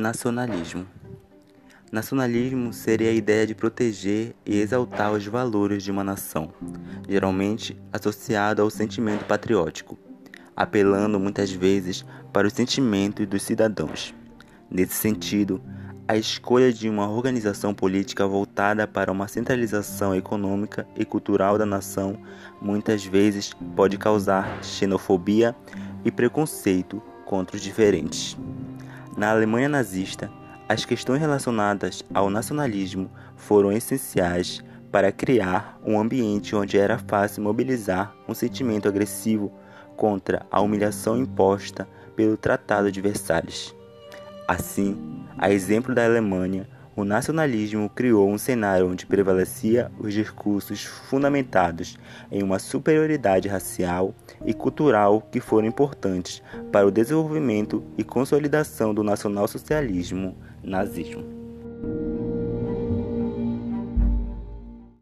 Nacionalismo. Nacionalismo seria a ideia de proteger e exaltar os valores de uma nação, geralmente associado ao sentimento patriótico, apelando muitas vezes para os sentimentos dos cidadãos. Nesse sentido, a escolha de uma organização política voltada para uma centralização econômica e cultural da nação muitas vezes pode causar xenofobia e preconceito contra os diferentes. Na Alemanha nazista, as questões relacionadas ao nacionalismo foram essenciais para criar um ambiente onde era fácil mobilizar um sentimento agressivo contra a humilhação imposta pelo Tratado de Versalhes. Assim, a exemplo da Alemanha, o nacionalismo criou um cenário onde prevalecia os discursos fundamentados em uma superioridade racial e cultural que foram importantes para o desenvolvimento e consolidação do nacionalsocialismo nazismo.